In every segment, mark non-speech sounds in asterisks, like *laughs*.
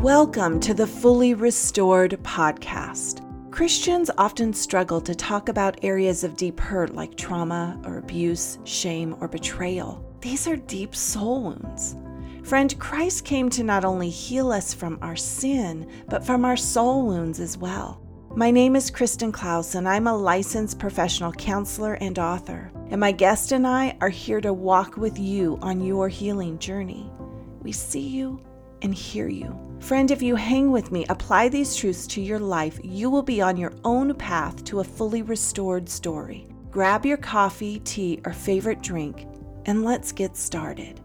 Welcome to the Fully Restored podcast. Christians often struggle to talk about areas of deep hurt like trauma or abuse, shame, or betrayal. These are deep soul wounds. Friend, Christ came to not only heal us from our sin, but from our soul wounds as well. My name is Kristen Klaus, and I'm a licensed professional counselor and author. And my guest and I are here to walk with you on your healing journey. We see you and hear you. Friend, if you hang with me, apply these truths to your life, you will be on your own path to a fully restored story. Grab your coffee, tea, or favorite drink, and let's get started.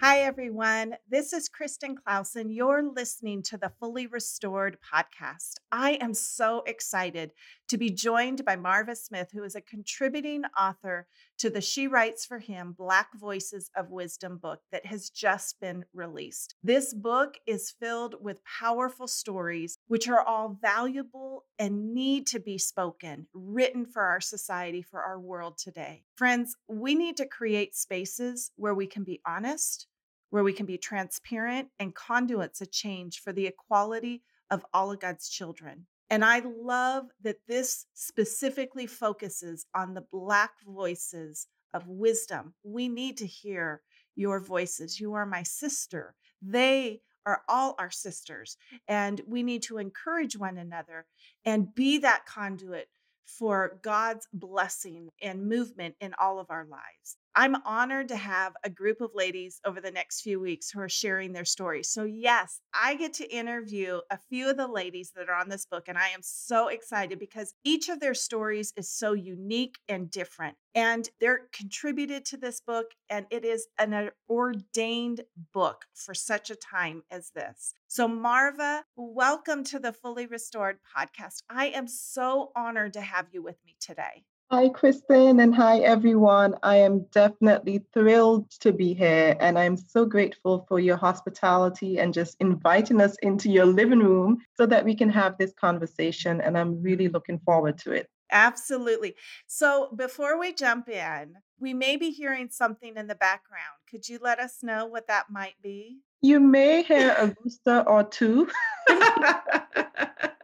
Hi, everyone. This is Kristen Clausen. You're listening to the Fully Restored podcast. I am so excited to be joined by Marva Smith, who is a contributing author to the She Writes for Him Black Voices of Wisdom book that has just been released. This book is filled with powerful stories, which are all valuable and need to be spoken, written for our society, for our world today. Friends, we need to create spaces where we can be honest where we can be transparent and conduits of change for the equality of all of God's children. And I love that this specifically focuses on the Black voices of wisdom. We need to hear your voices. You are my sister. They are all our sisters. And we need to encourage one another and be that conduit for God's blessing and movement in all of our lives. I'm honored to have a group of ladies over the next few weeks who are sharing their stories. So, yes, I get to interview a few of the ladies that are on this book, and I am so excited because each of their stories is so unique and different. And they're contributed to this book, and it is an uh, ordained book for such a time as this. So, Marva, welcome to the Fully Restored podcast. I am so honored to have you with me today. Hi, Kristen, and hi, everyone. I am definitely thrilled to be here, and I'm so grateful for your hospitality and just inviting us into your living room so that we can have this conversation. And I'm really looking forward to it. Absolutely. So, before we jump in, we may be hearing something in the background. Could you let us know what that might be? You may hear a rooster or two. *laughs* *laughs* *laughs*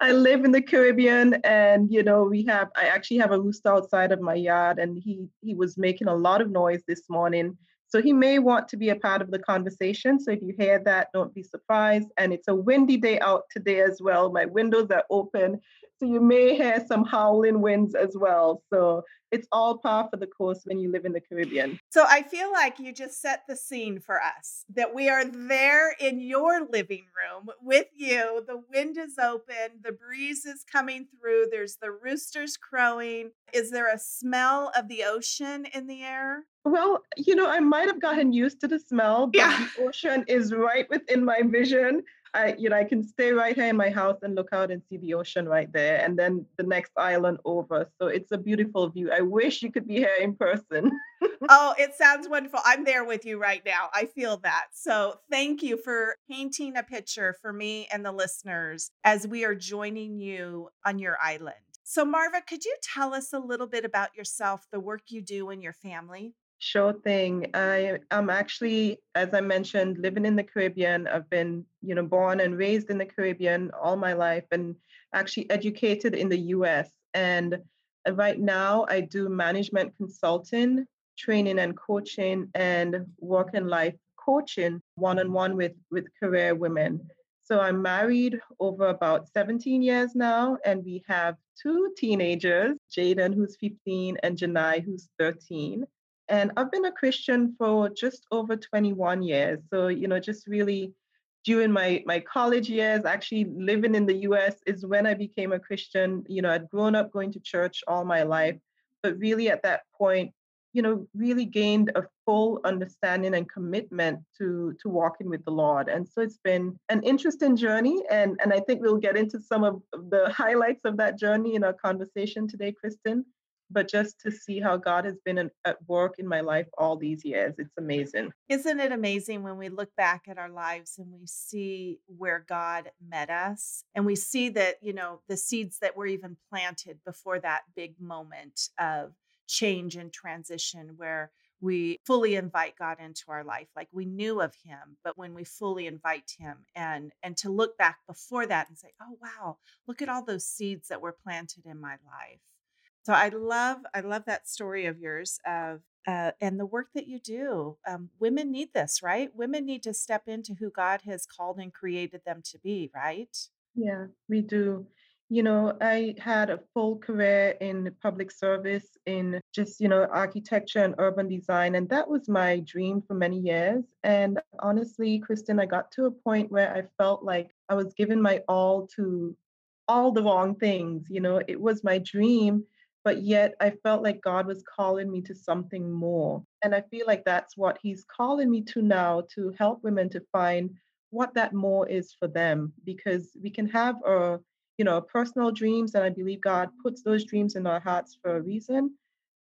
I live in the Caribbean, and you know we have. I actually have a rooster outside of my yard, and he he was making a lot of noise this morning. So he may want to be a part of the conversation. So if you hear that, don't be surprised. And it's a windy day out today as well. My windows are open, so you may hear some howling winds as well. So it's all par for the course when you live in the Caribbean. So I feel like you just set the scene for us that we are there in your living room with you. The wind is open, the breeze is coming through, there's the roosters crowing. Is there a smell of the ocean in the air? Well, you know, I might have gotten used to the smell, but yeah. the ocean is right within my vision. I, you know, I can stay right here in my house and look out and see the ocean right there, and then the next island over. So it's a beautiful view. I wish you could be here in person. *laughs* oh, it sounds wonderful. I'm there with you right now. I feel that. So thank you for painting a picture for me and the listeners as we are joining you on your island. So, Marva, could you tell us a little bit about yourself, the work you do and your family? Sure thing. I am actually, as I mentioned, living in the Caribbean. I've been, you know, born and raised in the Caribbean all my life and actually educated in the US. And uh, right now I do management consulting, training and coaching and work and life coaching one-on-one with with career women. So I'm married over about 17 years now, and we have two teenagers, Jaden, who's 15, and Janai, who's 13. And I've been a Christian for just over 21 years. So, you know, just really during my, my college years, actually living in the US is when I became a Christian. You know, I'd grown up going to church all my life, but really at that point, you know, really gained a full understanding and commitment to to walking with the Lord. And so it's been an interesting journey. And, and I think we'll get into some of the *laughs* highlights of that journey in our conversation today, Kristen but just to see how God has been at work in my life all these years. It's amazing. Isn't it amazing when we look back at our lives and we see where God met us and we see that, you know, the seeds that were even planted before that big moment of change and transition where we fully invite God into our life. Like we knew of him, but when we fully invite him and and to look back before that and say, "Oh wow, look at all those seeds that were planted in my life." So I love I love that story of yours of uh, and the work that you do. Um, women need this, right? Women need to step into who God has called and created them to be, right? Yeah, we do. You know, I had a full career in public service in just, you know, architecture and urban design. And that was my dream for many years. And honestly, Kristen, I got to a point where I felt like I was giving my all to all the wrong things. You know, it was my dream, but yet I felt like God was calling me to something more. And I feel like that's what He's calling me to now to help women to find what that more is for them because we can have a you know personal dreams and i believe god puts those dreams in our hearts for a reason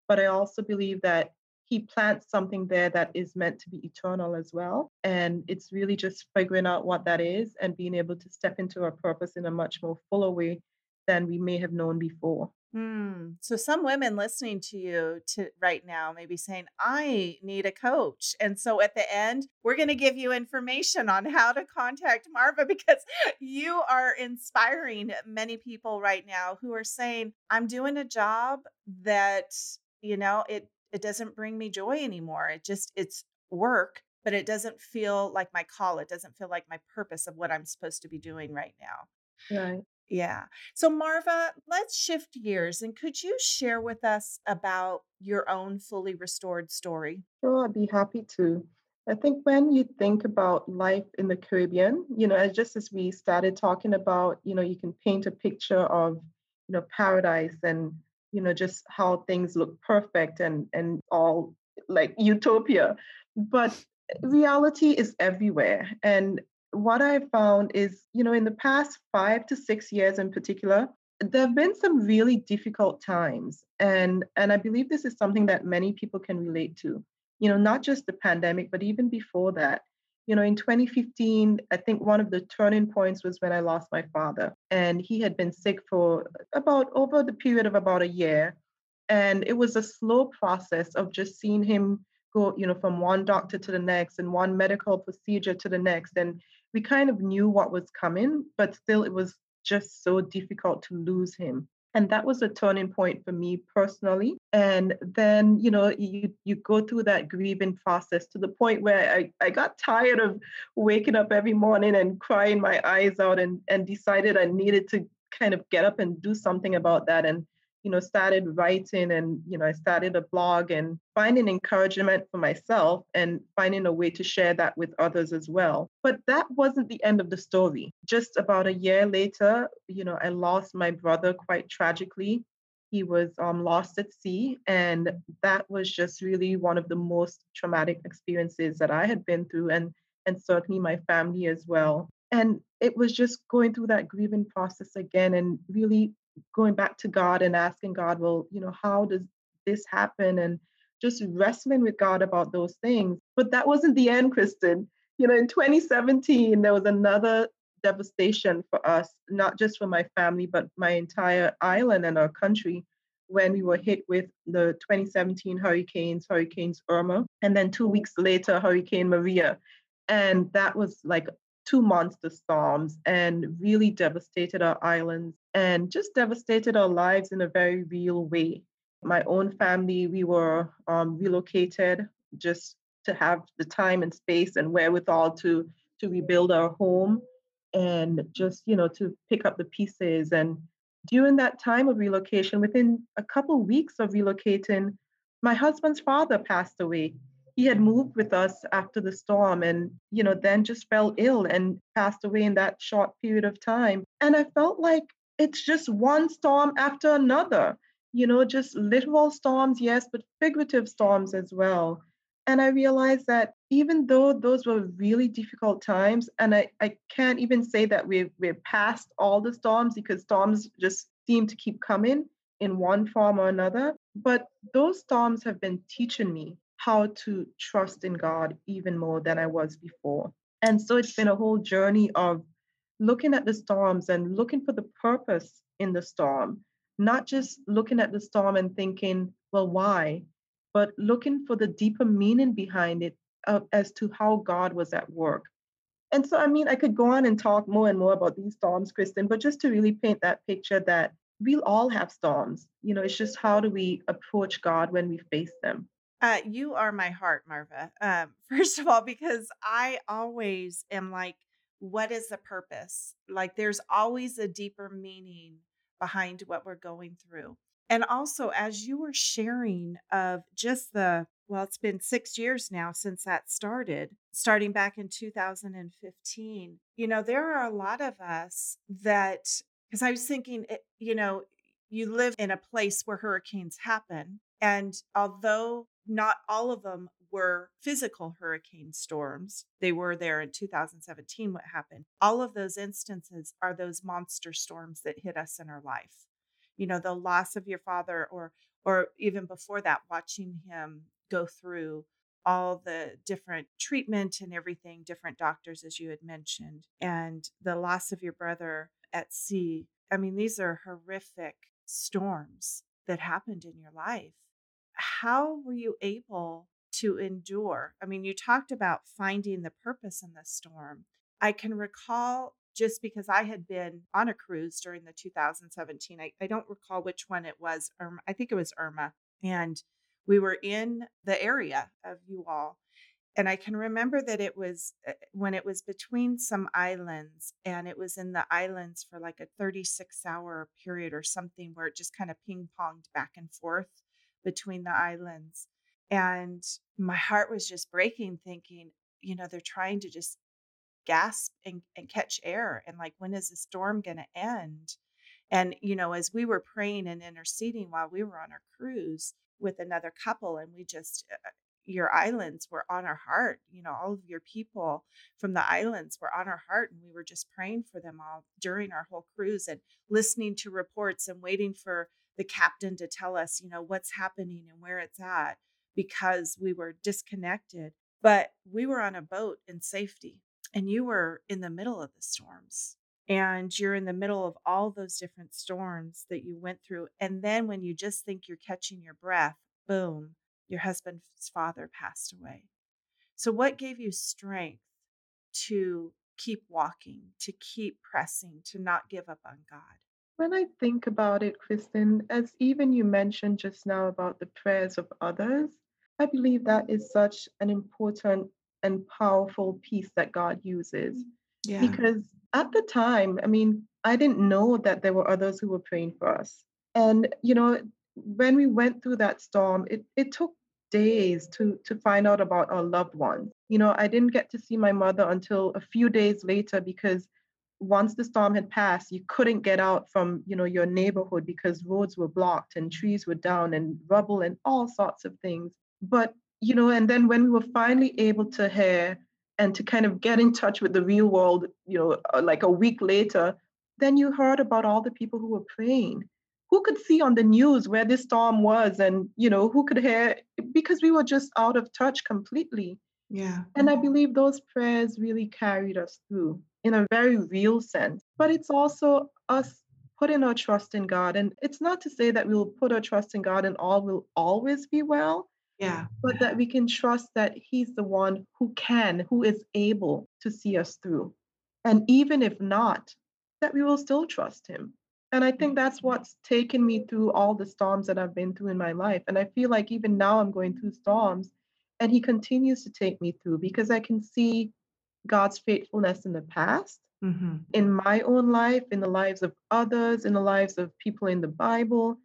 but i also believe that he plants something there that is meant to be eternal as well and it's really just figuring out what that is and being able to step into our purpose in a much more fuller way than we may have known before Hmm. So some women listening to you to right now may be saying, I need a coach. And so at the end, we're going to give you information on how to contact Marva *laughs* because you are inspiring many people right now who are saying, I'm doing a job that, you know, it it doesn't bring me joy anymore. It just it's work, but it doesn't feel like my call. It doesn't feel like my purpose of what I'm supposed to be doing right now. right Yeah. So, Marva, let's shift gears. And could you share with us about your own fully restored story? Sure, I'd be happy to. I think when you think about life in the Caribbean, you know, as just as we started talking about, you know, you can paint a picture of, you know, paradise and, you know, just how things look perfect and and all like utopia. But reality is everywhere. And what I found is, you know, in the past five to six years in particular, there have been some really difficult times. And and I believe this is something that many people can relate to. You know, not just the pandemic, but even before that. You know, in 2015, I think one of the turning points was when I lost my father. And he had been sick for about over the period of about a year. And it was a slow process of just seeing him go, you know, from one doctor to the next and one medical procedure to the next. And we kind of knew what was coming, but still it was just so difficult to lose him. And that was a turning point for me personally. And then, you know, you you go through that grieving process to the point where I, I got tired of waking up every morning and crying my eyes out and, and decided I needed to kind of get up and do something about that. And you know, started writing and, you know, I started a blog and finding encouragement for myself and finding a way to share that with others as well. But that wasn't the end of the story. Just about a year later, you know, I lost my brother quite tragically. He was um, lost at sea. And that was just really one of the most traumatic experiences that I had been through, and, and certainly my family as well. And it was just going through that grieving process again and really going back to God and asking God, well, you know, how does this happen? And just wrestling with God about those things. But that wasn't the end, Kristen. You know, in 2017, there was another devastation for us, not just for my family, but my entire island and our country when we were hit with the 2017 hurricanes, Hurricanes Irma, and then two weeks later, Hurricane Maria. And that was like two monster storms and really devastated our islands and just devastated our lives in a very real way. My own family, we were um, relocated just to have the time and space and wherewithal to to rebuild our home and just you know to pick up the pieces and during that time of relocation within a couple weeks of relocating my husband's father passed away he had moved with us after the storm and you know then just fell ill and passed away in that short period of time. And i felt like it's just one storm after another you know just literal storms yes but figurative storms as well. And i realized that even though those were really difficult times and i, I can't even say that we're, we're past all the storms because storms just seem to keep coming in one form or another but those storms have been teaching me how to trust in God even more than I was before. And so it's been a whole journey of looking at the storms and looking for the purpose in the storm, not just looking at the storm and thinking, well, why? but looking for the deeper meaning behind it uh, as to how God was at work. And so, I mean, I could go on and talk more and more about these storms, Kristen, but just to really paint that picture that we all have storms. You know, it's just how do we approach God when we face them? Uh, you are my heart, Marva. Um, *laughs* first of all, because I always am like, what is the purpose? Like, there's always a deeper meaning behind what we're going through. And also, as you were sharing of just the, well, it's been six years now since that started, starting back in 2015. You know, there are a lot of us that, because I was thinking, you know, you live in a place where hurricanes happen. And although not all of them were physical hurricane storms. They were there in 2017, what happened. All of those instances are those monster storms that hit us in our life. You know, the loss of your father, or or even before that, watching him go through all the different treatment and everything, different doctors, as you had mentioned, and the loss of your brother at sea. I mean, these are horrific storms that happened in your life how were you able to endure? I mean, you talked about finding the purpose in the storm. I can recall just because I had been on a cruise during the 2017, I, I don't recall which one it was. Irma, I think it was Irma. And we were in the area of you all. And I can remember that it was uh, when it was between some islands, and it was in the islands for like a 36 hour period or something where it just kind of ping ponged back and forth between the islands. And my heart was just breaking, thinking, you know, they're trying to just gasp and, and catch air. And like, when is the storm going to end? And, you know, as we were praying and interceding while we were on our cruise with another couple, and we just, uh, your islands were on our heart. You know, all of your people from the islands were on our heart, and we were just praying for them all during our whole cruise and listening to reports and waiting for the captain to tell us, you know, what's happening and where it's at because we were disconnected. But we were on a boat in safety, and you were in the middle of the storms. And you're in the middle of all those different storms that you went through. And then when you just think you're catching your breath, boom, your husband's father passed away. So, what gave you strength to keep walking, to keep pressing, to not give up on God? When I think about it, Kristen, as even you mentioned just now about the prayers of others, I believe that is such an important and powerful piece that God uses. Yeah. Because at the time, I mean, I didn't know that there were others who were praying for us. And, you know, when we went through that storm, it, it took days to to find out about our loved ones. You know, I didn't get to see my mother until a few days later because once the storm had passed, you couldn't get out from, you know, your neighborhood because roads were blocked and trees were down and rubble and all sorts of things. But, you know, and then when we were finally able to hear and to kind of get in touch with the real world, you know, uh, like a week later, then you heard about all the people who were praying. Who could see on the news where this storm was and, you know, who could hear because we were just out of touch completely. Yeah. And I believe those prayers really carried us through in a very real sense. But it's also us putting our trust in God. And it's not to say that we'll put our trust in God and all will always be well. Yeah. But that we can trust that He's the one who can, who is able to see us through. And even if not, that we will still trust Him. And I think that's mm-hmm. what's taken me through all the storms that I've been through in my life. And I feel like even now I'm going through storms and He continues to take me through because I can see God's faithfulness in the past, mm-hmm. in my own life, in the lives of others, in the lives of people in the Bible.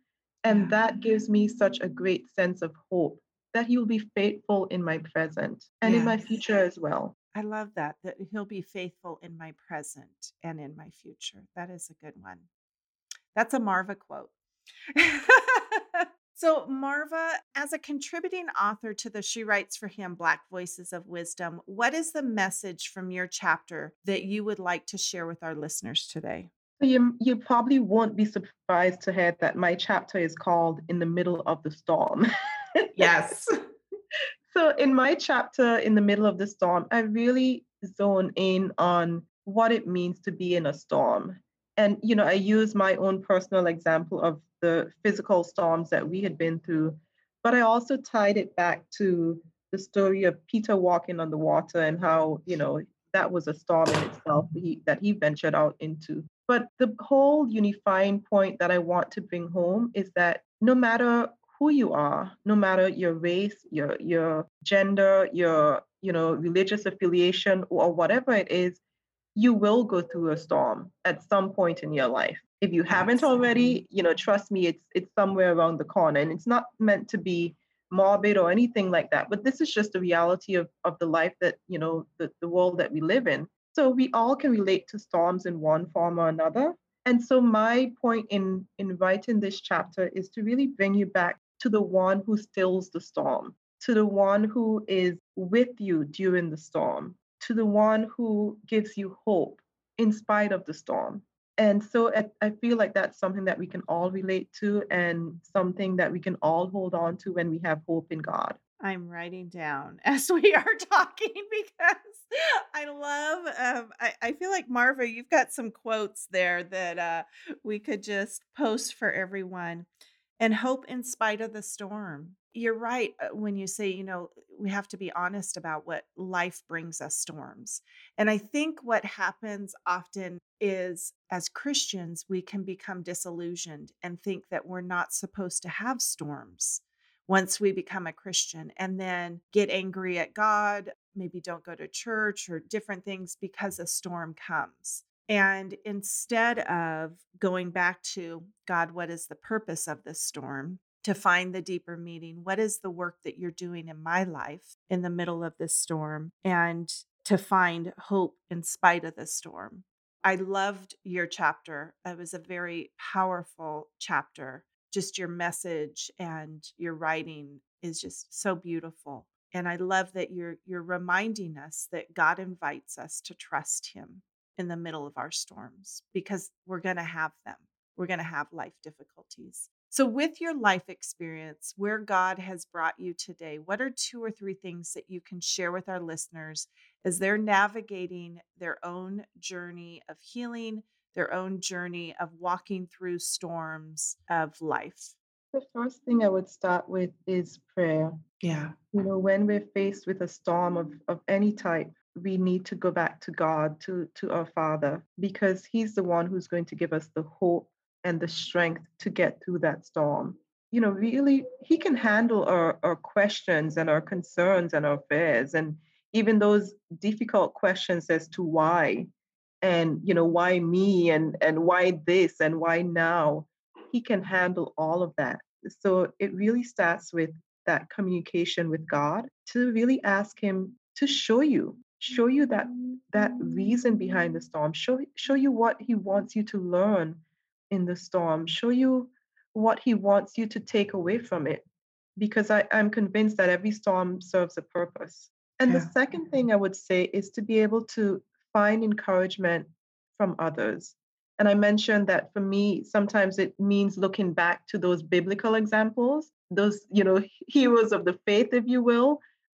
And yeah. that gives me such a great sense of hope that He will be faithful in my present and yes. in my future as well. I love that, that He'll be faithful in my present and in my future. That is a good one. That's a Marva quote. *laughs* So, Marva, as a contributing author to the She Writes for Him Black Voices of Wisdom, what is the message from your chapter that you would like to share with our listeners today? You, you probably won't be surprised to hear that my chapter is called In the Middle of the Storm. yes. *laughs* so, in my chapter, In the Middle of the Storm, I really zone in on what it means to be in a storm. And, you know, I use my own personal example of the physical storms that we had been through. But I also tied it back to the story of Peter walking on the water and how, you know, that was a storm in itself he, that he ventured out into. But the whole unifying point that I want to bring home is that no matter who you are, no matter your race, your your gender, your you know religious affiliation or whatever it is, you will go through a storm at some point in your life. If you haven't already, you know, trust me, it's it's somewhere around the corner, and it's not meant to be morbid or anything like that. But this is just the reality of of the life that you know the the world that we live in. So we all can relate to storms in one form or another. And so my point in in writing this chapter is to really bring you back to the one who stills the storm, to the one who is with you during the storm, to the one who gives you hope in spite of the storm. And so I, feel like that's something that we can all relate to and something that we can all hold on to when we have hope in God. I'm writing down *laughs* as we are talking *laughs* because I love. Um, I, I feel like Marva, you've got some quotes there that uh, we could just post for everyone and hope in spite of the storm. You're right uh, when you say, you know, we have to be honest about what life brings us storms. And I think what happens often is as Christians, we can become disillusioned and think that we're not supposed to have storms once we become a Christian and then get angry at God, maybe don't go to church or different things because a storm comes. And instead of going back to God, what is the purpose of this storm? To find the deeper meaning, what is the work that you're doing in my life in the middle of this storm? And to find hope in spite of the storm. I loved your chapter. It was a very powerful chapter. Just your message and your writing is just so beautiful. And I love that you're you're reminding us that God invites us to trust him in the middle of our storms because we're going to have them. We're going to have life difficulties. So, with your life experience, where God has brought you today, what are two or three things that you can share with our listeners as they're navigating their own journey of healing, their own journey of walking through storms of life? The first thing I would start with is prayer. Yeah. You know, when we're faced with a storm of, of any type, we need to go back to God, to, to our Father, because He's the one who's going to give us the hope and the strength to get through that storm. You know, really, He can handle our, our questions and our concerns and our fears, and even those difficult questions as to why, and you know, why me, and and why this, and why now. He can handle all of that. So it really starts with that communication with God to really ask Him to show you show you that that reason behind the storm show show you what he wants you to learn in the storm show you what he wants you to take away from it because I, i'm convinced that every storm serves a purpose and yeah. the second thing i would say is to be able to find encouragement from others and i mentioned that for me sometimes it means looking back to those biblical examples those you know heroes of the faith if you will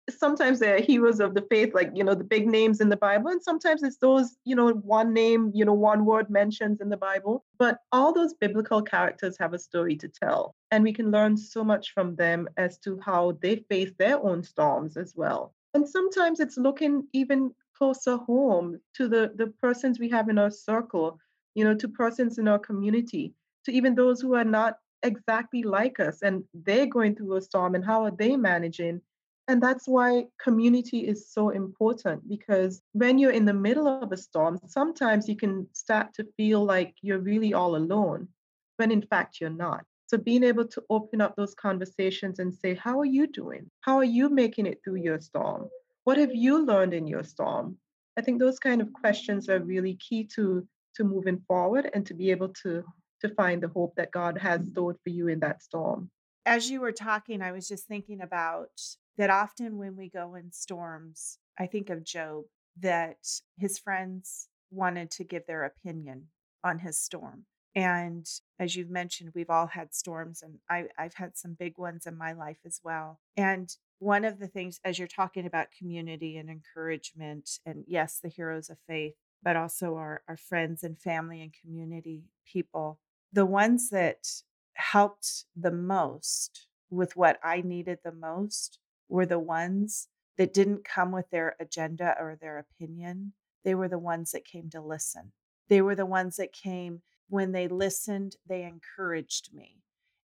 sometimes uh, they're heroes of the faith, like, you know, the big names in the Bible. And sometimes it's those, you know, one name, you know, one word mentions in the Bible. But all those biblical characters have a story to tell. And we can learn so much from them as to how they face their own storms as well. And sometimes it's looking even closer home to the, the persons we have in our circle, you know, to persons in our community, to even those who are not exactly like us and they're going through a storm and how are they managing and that's why community is so important because when you're in the middle of a storm, sometimes you can start to feel like you're really all alone, when in fact you're not. So being able to open up those conversations and say, How are you doing? How are you making it through your storm? What have you learned in your storm? I think those kind of questions are really key to to moving forward and to be able to to find the hope that God has stored for you in that storm. As you were talking, I was just thinking about that often when we go in storms, I think of Job, that his friends wanted to give their opinion on his storm. And as you've mentioned, we've all had storms, and I, have had some big ones in my life as well. And one of the things, as you're talking about community and encouragement, and yes, the heroes of faith, but also our, our friends and family and community people, the ones that helped the most with what I needed the most were the ones that didn't come with their agenda or their opinion. They were the ones that came to listen. They were the ones that came when they listened, they encouraged me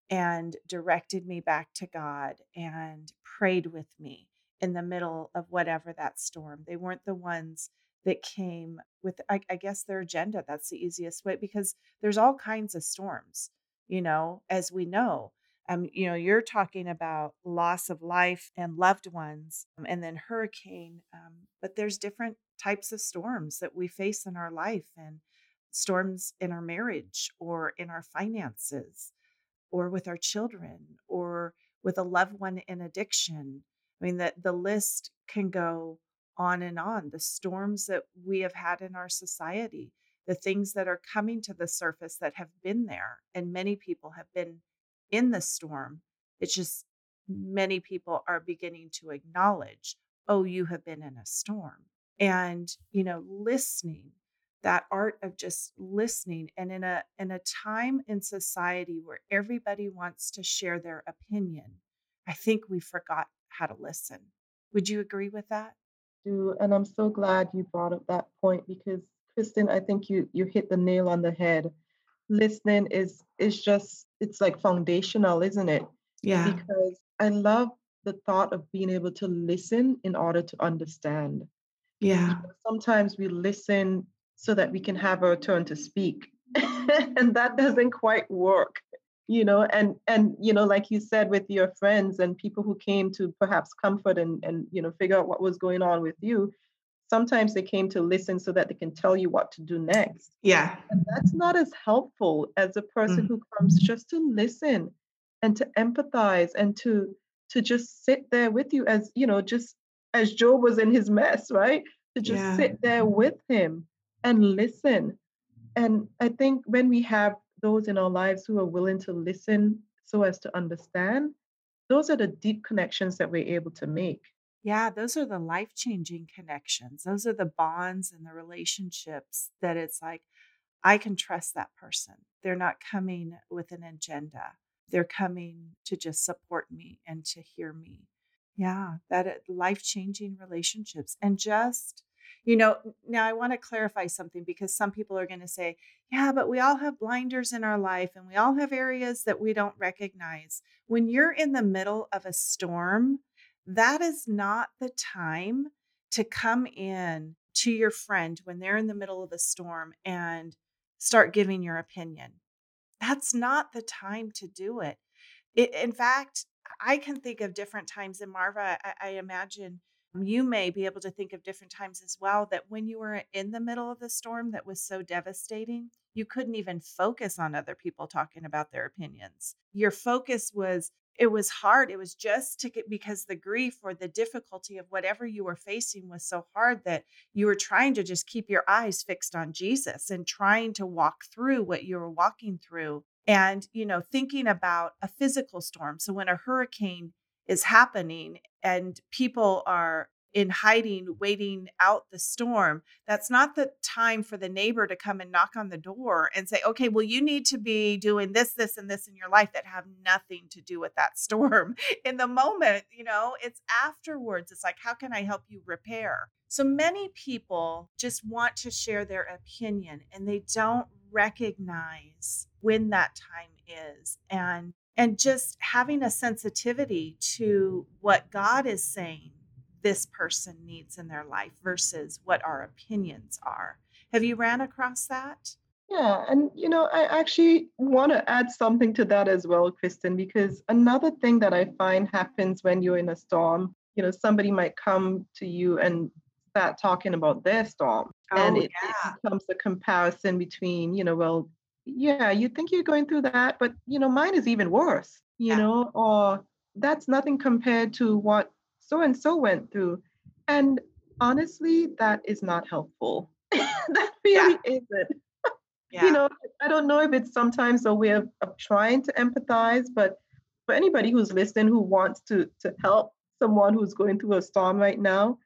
and directed me back to God and prayed with me in the middle of whatever that storm. They weren't the ones that came with, I, I, guess, their agenda. That's the easiest way because there's all kinds of storms, you know, as we know. Um, you know, you're talking about loss of life and loved ones, um, and then hurricane. Um, but there's different types of storms that we face in our life, and storms in our marriage or in our finances or with our children or with a loved one in addiction. I mean, that the list can go on and on. The storms that we have had in our society, the things that are coming to the surface that have been there, and many people have been in the storm. It's just many people are beginning to acknowledge, oh, you have been in a storm. And, you know, listening that art of just listening and in a in a time in society where everybody wants to share their opinion i think we forgot how to listen would you agree with that do and i'm so glad you brought up that point because kristen i think you you hit the nail on the head listening is is just it's like foundational isn't it? Yeah. Because i love the thought of being able to listen in order to understand. Yeah. sometimes we listen so that we can have our turn to speak. *laughs* and that doesn't quite work you know? And and you know like you said with your friends and people who came to perhaps comfort and and you know figure out what was going on with you sometimes they came to listen so that they can tell you what to do next yeah and that's not as helpful as a person mm who comes just to listen and to empathize and to to just sit there with you as you know just as job was in his mess right to just yeah. sit there with him and listen. And I think when we have those in our lives who are willing to listen so as to understand, those are the deep connections that we're able to make. Yeah, those are the life changing connections. Those are the bonds and the relationships that it's like, I can trust that person. They're not coming with an agenda, they're coming to just support me and to hear me. Yeah, that life changing relationships. And just you know, now I want to clarify something because some people are going to say, yeah, but we all have blinders in our life and we all have areas that we don't recognize. When you're in the middle of a storm, that is not the time to come in to your friend when they're in the middle of a storm and start giving your opinion. That's not the time to do it. it in fact, I can think of different times, and Marva, I, I imagine you may be able to think of different times as well that when you were in the middle of the storm that was so devastating, you couldn't even focus on other people talking about their opinions. Your focus was it was hard. It was just to get because the grief or the difficulty of whatever you were facing was so hard that you were trying to just keep your eyes fixed on Jesus and trying to walk through what you were walking through. And, you know, thinking about a physical storm. So when a hurricane is happening and people are in hiding, waiting out the storm, that's not the time for the neighbor to come and knock on the door and say, okay, well, you need to be doing this, this, and this in your life that have nothing to do with that *laughs* storm. In the moment, you know, it's afterwards. It's like, how can I help you repair? So many people just want to share their opinion and they don't recognize when that time is. And and just having a sensitivity to what God is saying this person needs in their life versus what our opinions are. Have you ran across that? Yeah, and you know, I actually want to add something to that as well, Kristen, because another thing that I find happens when you're in a storm, you know, somebody might come to you and start talking about their storm. Oh, and it, yeah. it becomes a comparison between, you know, well, yeah, you think you're going through that, but you know, mine is even worse, you yeah. know, or that's nothing compared to what so and so went through. And honestly, that is not helpful. *laughs* that really yeah. isn't. *laughs* Yeah. You know, I don't know if it's sometimes a way of, of trying to empathize, but for anybody who's listening who wants to to help someone who's going through a storm right now,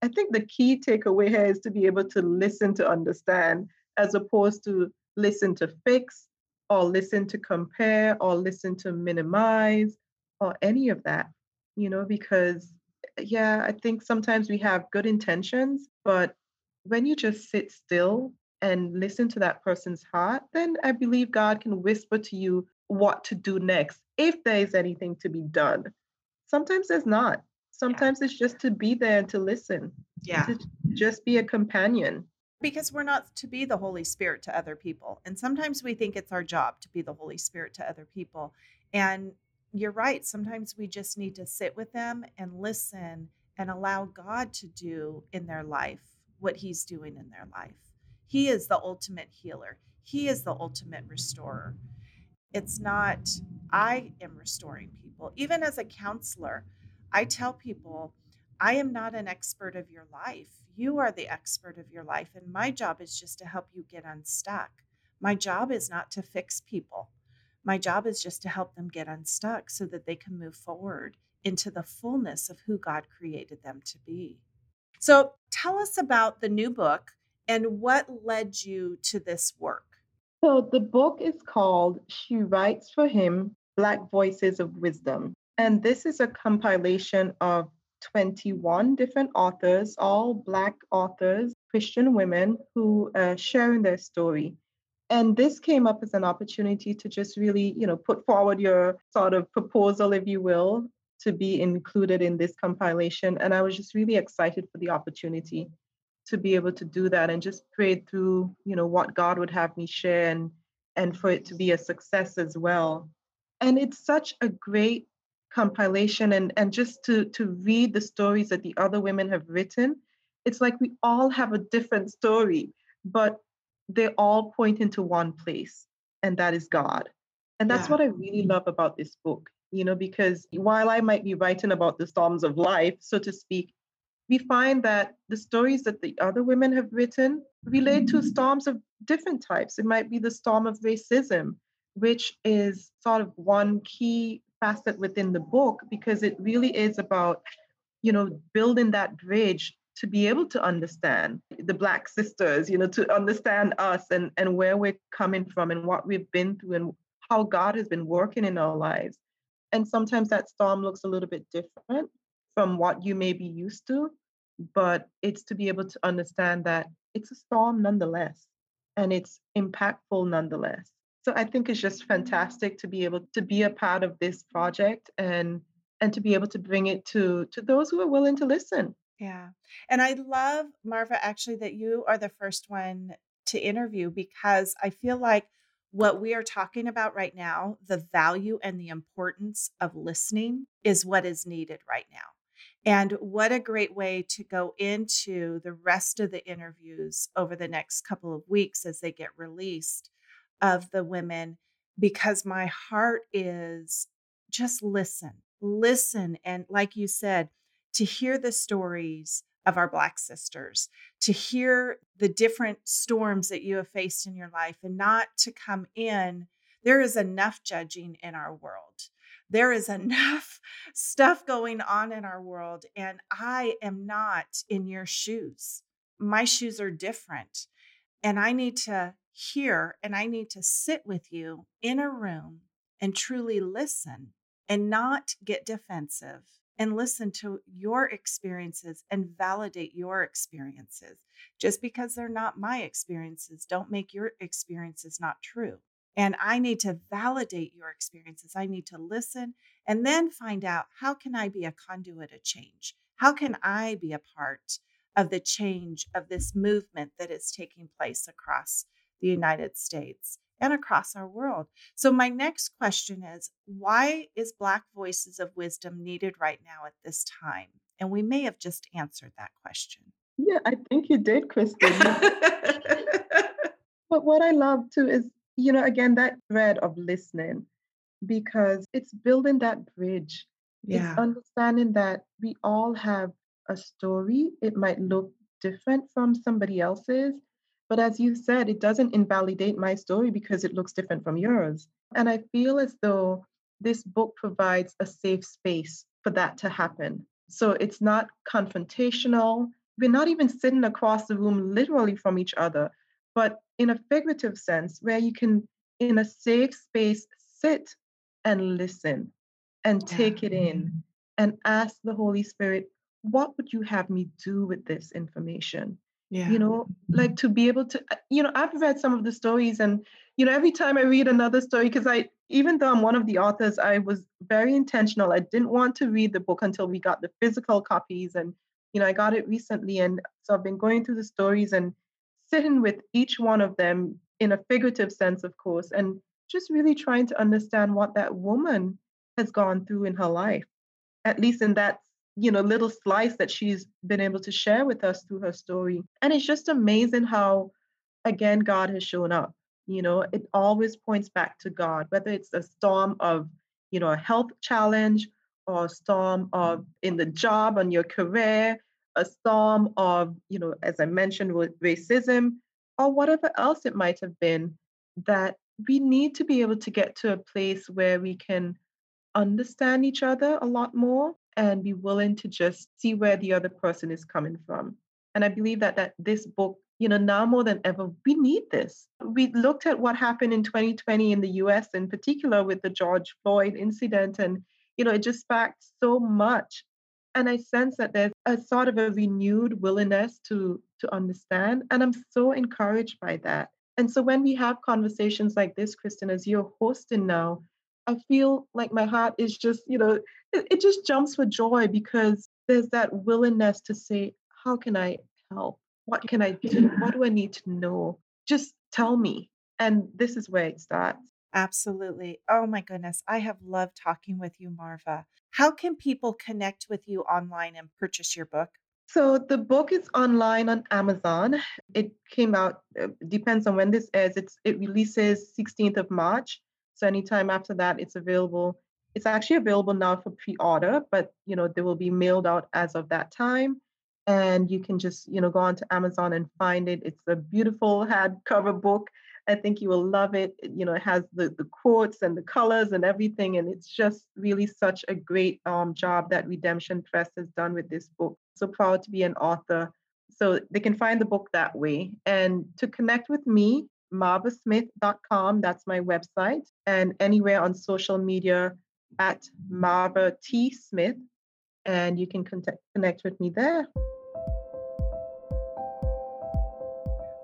I think the key takeaway here is to be able to listen to understand as opposed to listen to fix or listen to compare or listen to minimize or any of that, you know, because yeah, I think sometimes we have good intentions, but when you just sit still and listen to that person's heart, then I believe God can whisper to you what to do next if there is anything to be done. Sometimes there's not. Sometimes yeah. it's just to be there and to listen. Yeah. To just be a companion. Because we're not to be the Holy Spirit to other people. And sometimes we think it's our job to be the Holy Spirit to other people. And you're right. Sometimes we just need to sit with them and listen and allow God to do in their life what He's doing in their life. He is the ultimate healer, He is the ultimate restorer. It's not, I am restoring people. Even as a counselor, I tell people, I am not an expert of your life. You are the expert of your life. And my job is just to help you get unstuck. My job is not to fix people. My job is just to help them get unstuck so that they can move forward into the fullness of who God created them to be. So tell us about the new book and what led you to this work. So the book is called She Writes for Him Black Voices of Wisdom. And this is a compilation of 21 different authors, all Black authors, Christian women who are sharing their story and this came up as an opportunity to just really you know put forward your sort of proposal if you will to be included in this compilation. And i was just really excited for the opportunity to be able to do that and just pray through you know what god would have me share and and for it to be a success as well. And it's such a great compilation and and just to to read the stories that the other women have written it's like we all have a different story. But they all point into one place, and that is God. And that's yeah. what I really love about this book, you know, because while I might be writing about the storms of life, so to speak, we find that the stories that the other women have written relate to mm-hmm. storms of different types. It might be the storm of racism, which is sort of one key facet within the book because it really is about, you know, building that bridge to be able to understand the black sisters you know to understand us and and where we're coming from and what we've been through and how god has been working in our lives. And sometimes that storm looks a little bit different from what you may be used to but it's to be able to understand that it's a storm nonetheless and it's impactful nonetheless. So i think it's just fantastic to be able to be a part of this project and and to be able to bring it to to those who are willing to listen yeah. And I love, Marva, actually, that you are the first one to interview because I feel like what we are talking about right now, the value and the importance of listening, is what is needed right now. And what a great way to go into the rest of the interviews over the next couple of weeks as they get released of the women, because my heart is just listen, listen. And like you said, to hear the stories of our Black sisters, to hear the different storms that you have faced in your life, and not to come in. There is enough judging in our world. There is *laughs* enough stuff going on in our world, and I am not in your shoes. My shoes are different. And I need to hear and I need to sit with you in a room and truly listen and not get defensive and listen to your experiences and validate your experiences. Just because they're not my experiences, don't make your experiences not true. And I need to validate your experiences. I need to listen and then find out how can I be a conduit of change? How can I be a part of the change of this movement that is taking place across the United States? And across our world. So, my next question is why is Black Voices of Wisdom needed right now at this time? And we may have just answered that question. Yeah, I think you did, Kristen. *laughs* but what I love too is, you know, again, that thread of listening, because it's building that bridge. Yeah. It's understanding that we all have a story. It might look different from somebody else's, but as you said, it doesn't invalidate my story because it looks different from yours. And I feel as though this book provides a safe space for that to happen. So it's not confrontational. We're not even sitting across the room literally from each other, but in a figurative sense, where you can, in a safe space, sit and listen and take yeah. it in and ask the Holy Spirit, what would you have me do with this information? Yeah. You know, like to be able to, uh, you know, I've read some of the stories and, you know, every time I read another story, because I, even though I'm one of the authors, I was very intentional. I didn't want to read the book until we got the physical copies. And, you know, I got it recently. And so I've been going through the stories and sitting with each one of them in a figurative sense, of course, and just really trying to understand what that woman has gone through in her life, at least in that you know little slice that she's been able to share with us through her story. And it's just amazing how again god has shown up. You know it always points back to god whether it's a storm of you know a health challenge or a storm of in the job on your career a storm of you know as i mentioned with racism or whatever else it might have been that we need to be able to get to a place where we can understand each other a lot more and be willing to just see where the other person is coming from. And I believe that that this book, you know, now more than ever, we need this. We looked at what happened in 2020 in the US in particular with the George Floyd incident and you know, it just sparked so much. And I sense that there's a sort of a renewed willingness to to understand. And I'm so encouraged by that. And so when we have conversations like this, Kristen, as you're hosting now, I feel like my heart is just, you know, it, it just jumps for joy because there's that willingness to say, how can I help? What can I do? What do I need to know? Just tell me. And this is where it starts. Absolutely. Oh my goodness. I have loved talking with you, Marva. How can people connect with you online and purchase your book? So the book is online on Amazon. It came out uh, depends on when this airs. It's it releases 16th of March. So anytime after that, it's available. It's actually available now for pre-order, but you know they will be mailed out as of that time. And you can just you know go onto Amazon and find it. It's a beautiful hardcover book. I think you will love it. You know, it has the the quotes and the colors and everything, and it's just really such a great um, job that Redemption Press has done with this book. So proud to be an author. So they can find the book that way. And to connect with me, marvasmith.com. That's my website. And anywhere on social media at Marva T. Smith. And you can contact, connect with me there.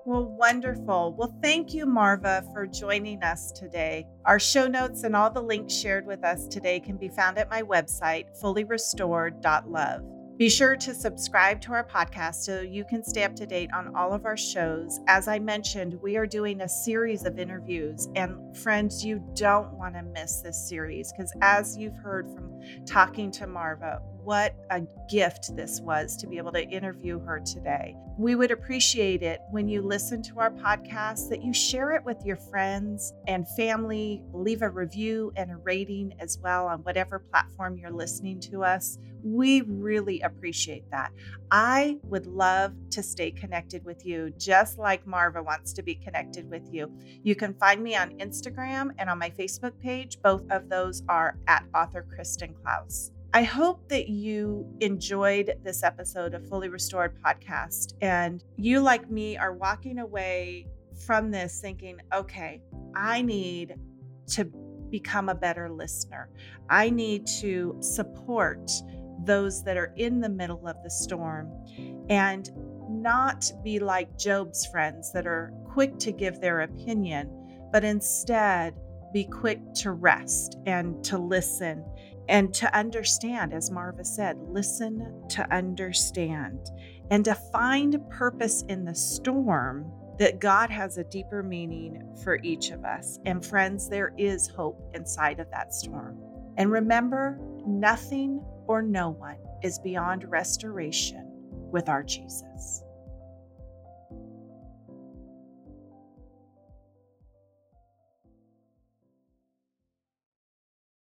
Well, wonderful. Well, thank you, Marva, for joining us today. Our show notes and all the links shared with us today can be found at my website, fullyrestored.love. Be sure to subscribe to our podcast so you can stay up to date on all of our shows. As I mentioned, we are doing a series of interviews, and friends, you don't want to miss this series because, as you've heard from talking to Marva, what a gift this was to be able to interview her today. We would appreciate it when you listen to our podcast that you share it with your friends and family, leave a review and a rating as well on whatever platform you're listening to us. We really appreciate that. I would love to stay connected with you, just like Marva wants to be connected with you. You can find me on Instagram and on my Facebook page. Both of those are at author Kristen Klaus. I hope that you enjoyed this episode of Fully Restored podcast and you, like me, are walking away from this thinking, okay, I need to become a better listener. I need to support those that are in the middle of the storm and not be like Job's friends that are quick to give their opinion, but instead be quick to rest and to listen and to understand, as Marva said, listen to understand and to find purpose in the storm that God has a deeper meaning for each of us. And friends, there is hope inside of that storm. And remember, nothing or no one is beyond restoration with our Jesus.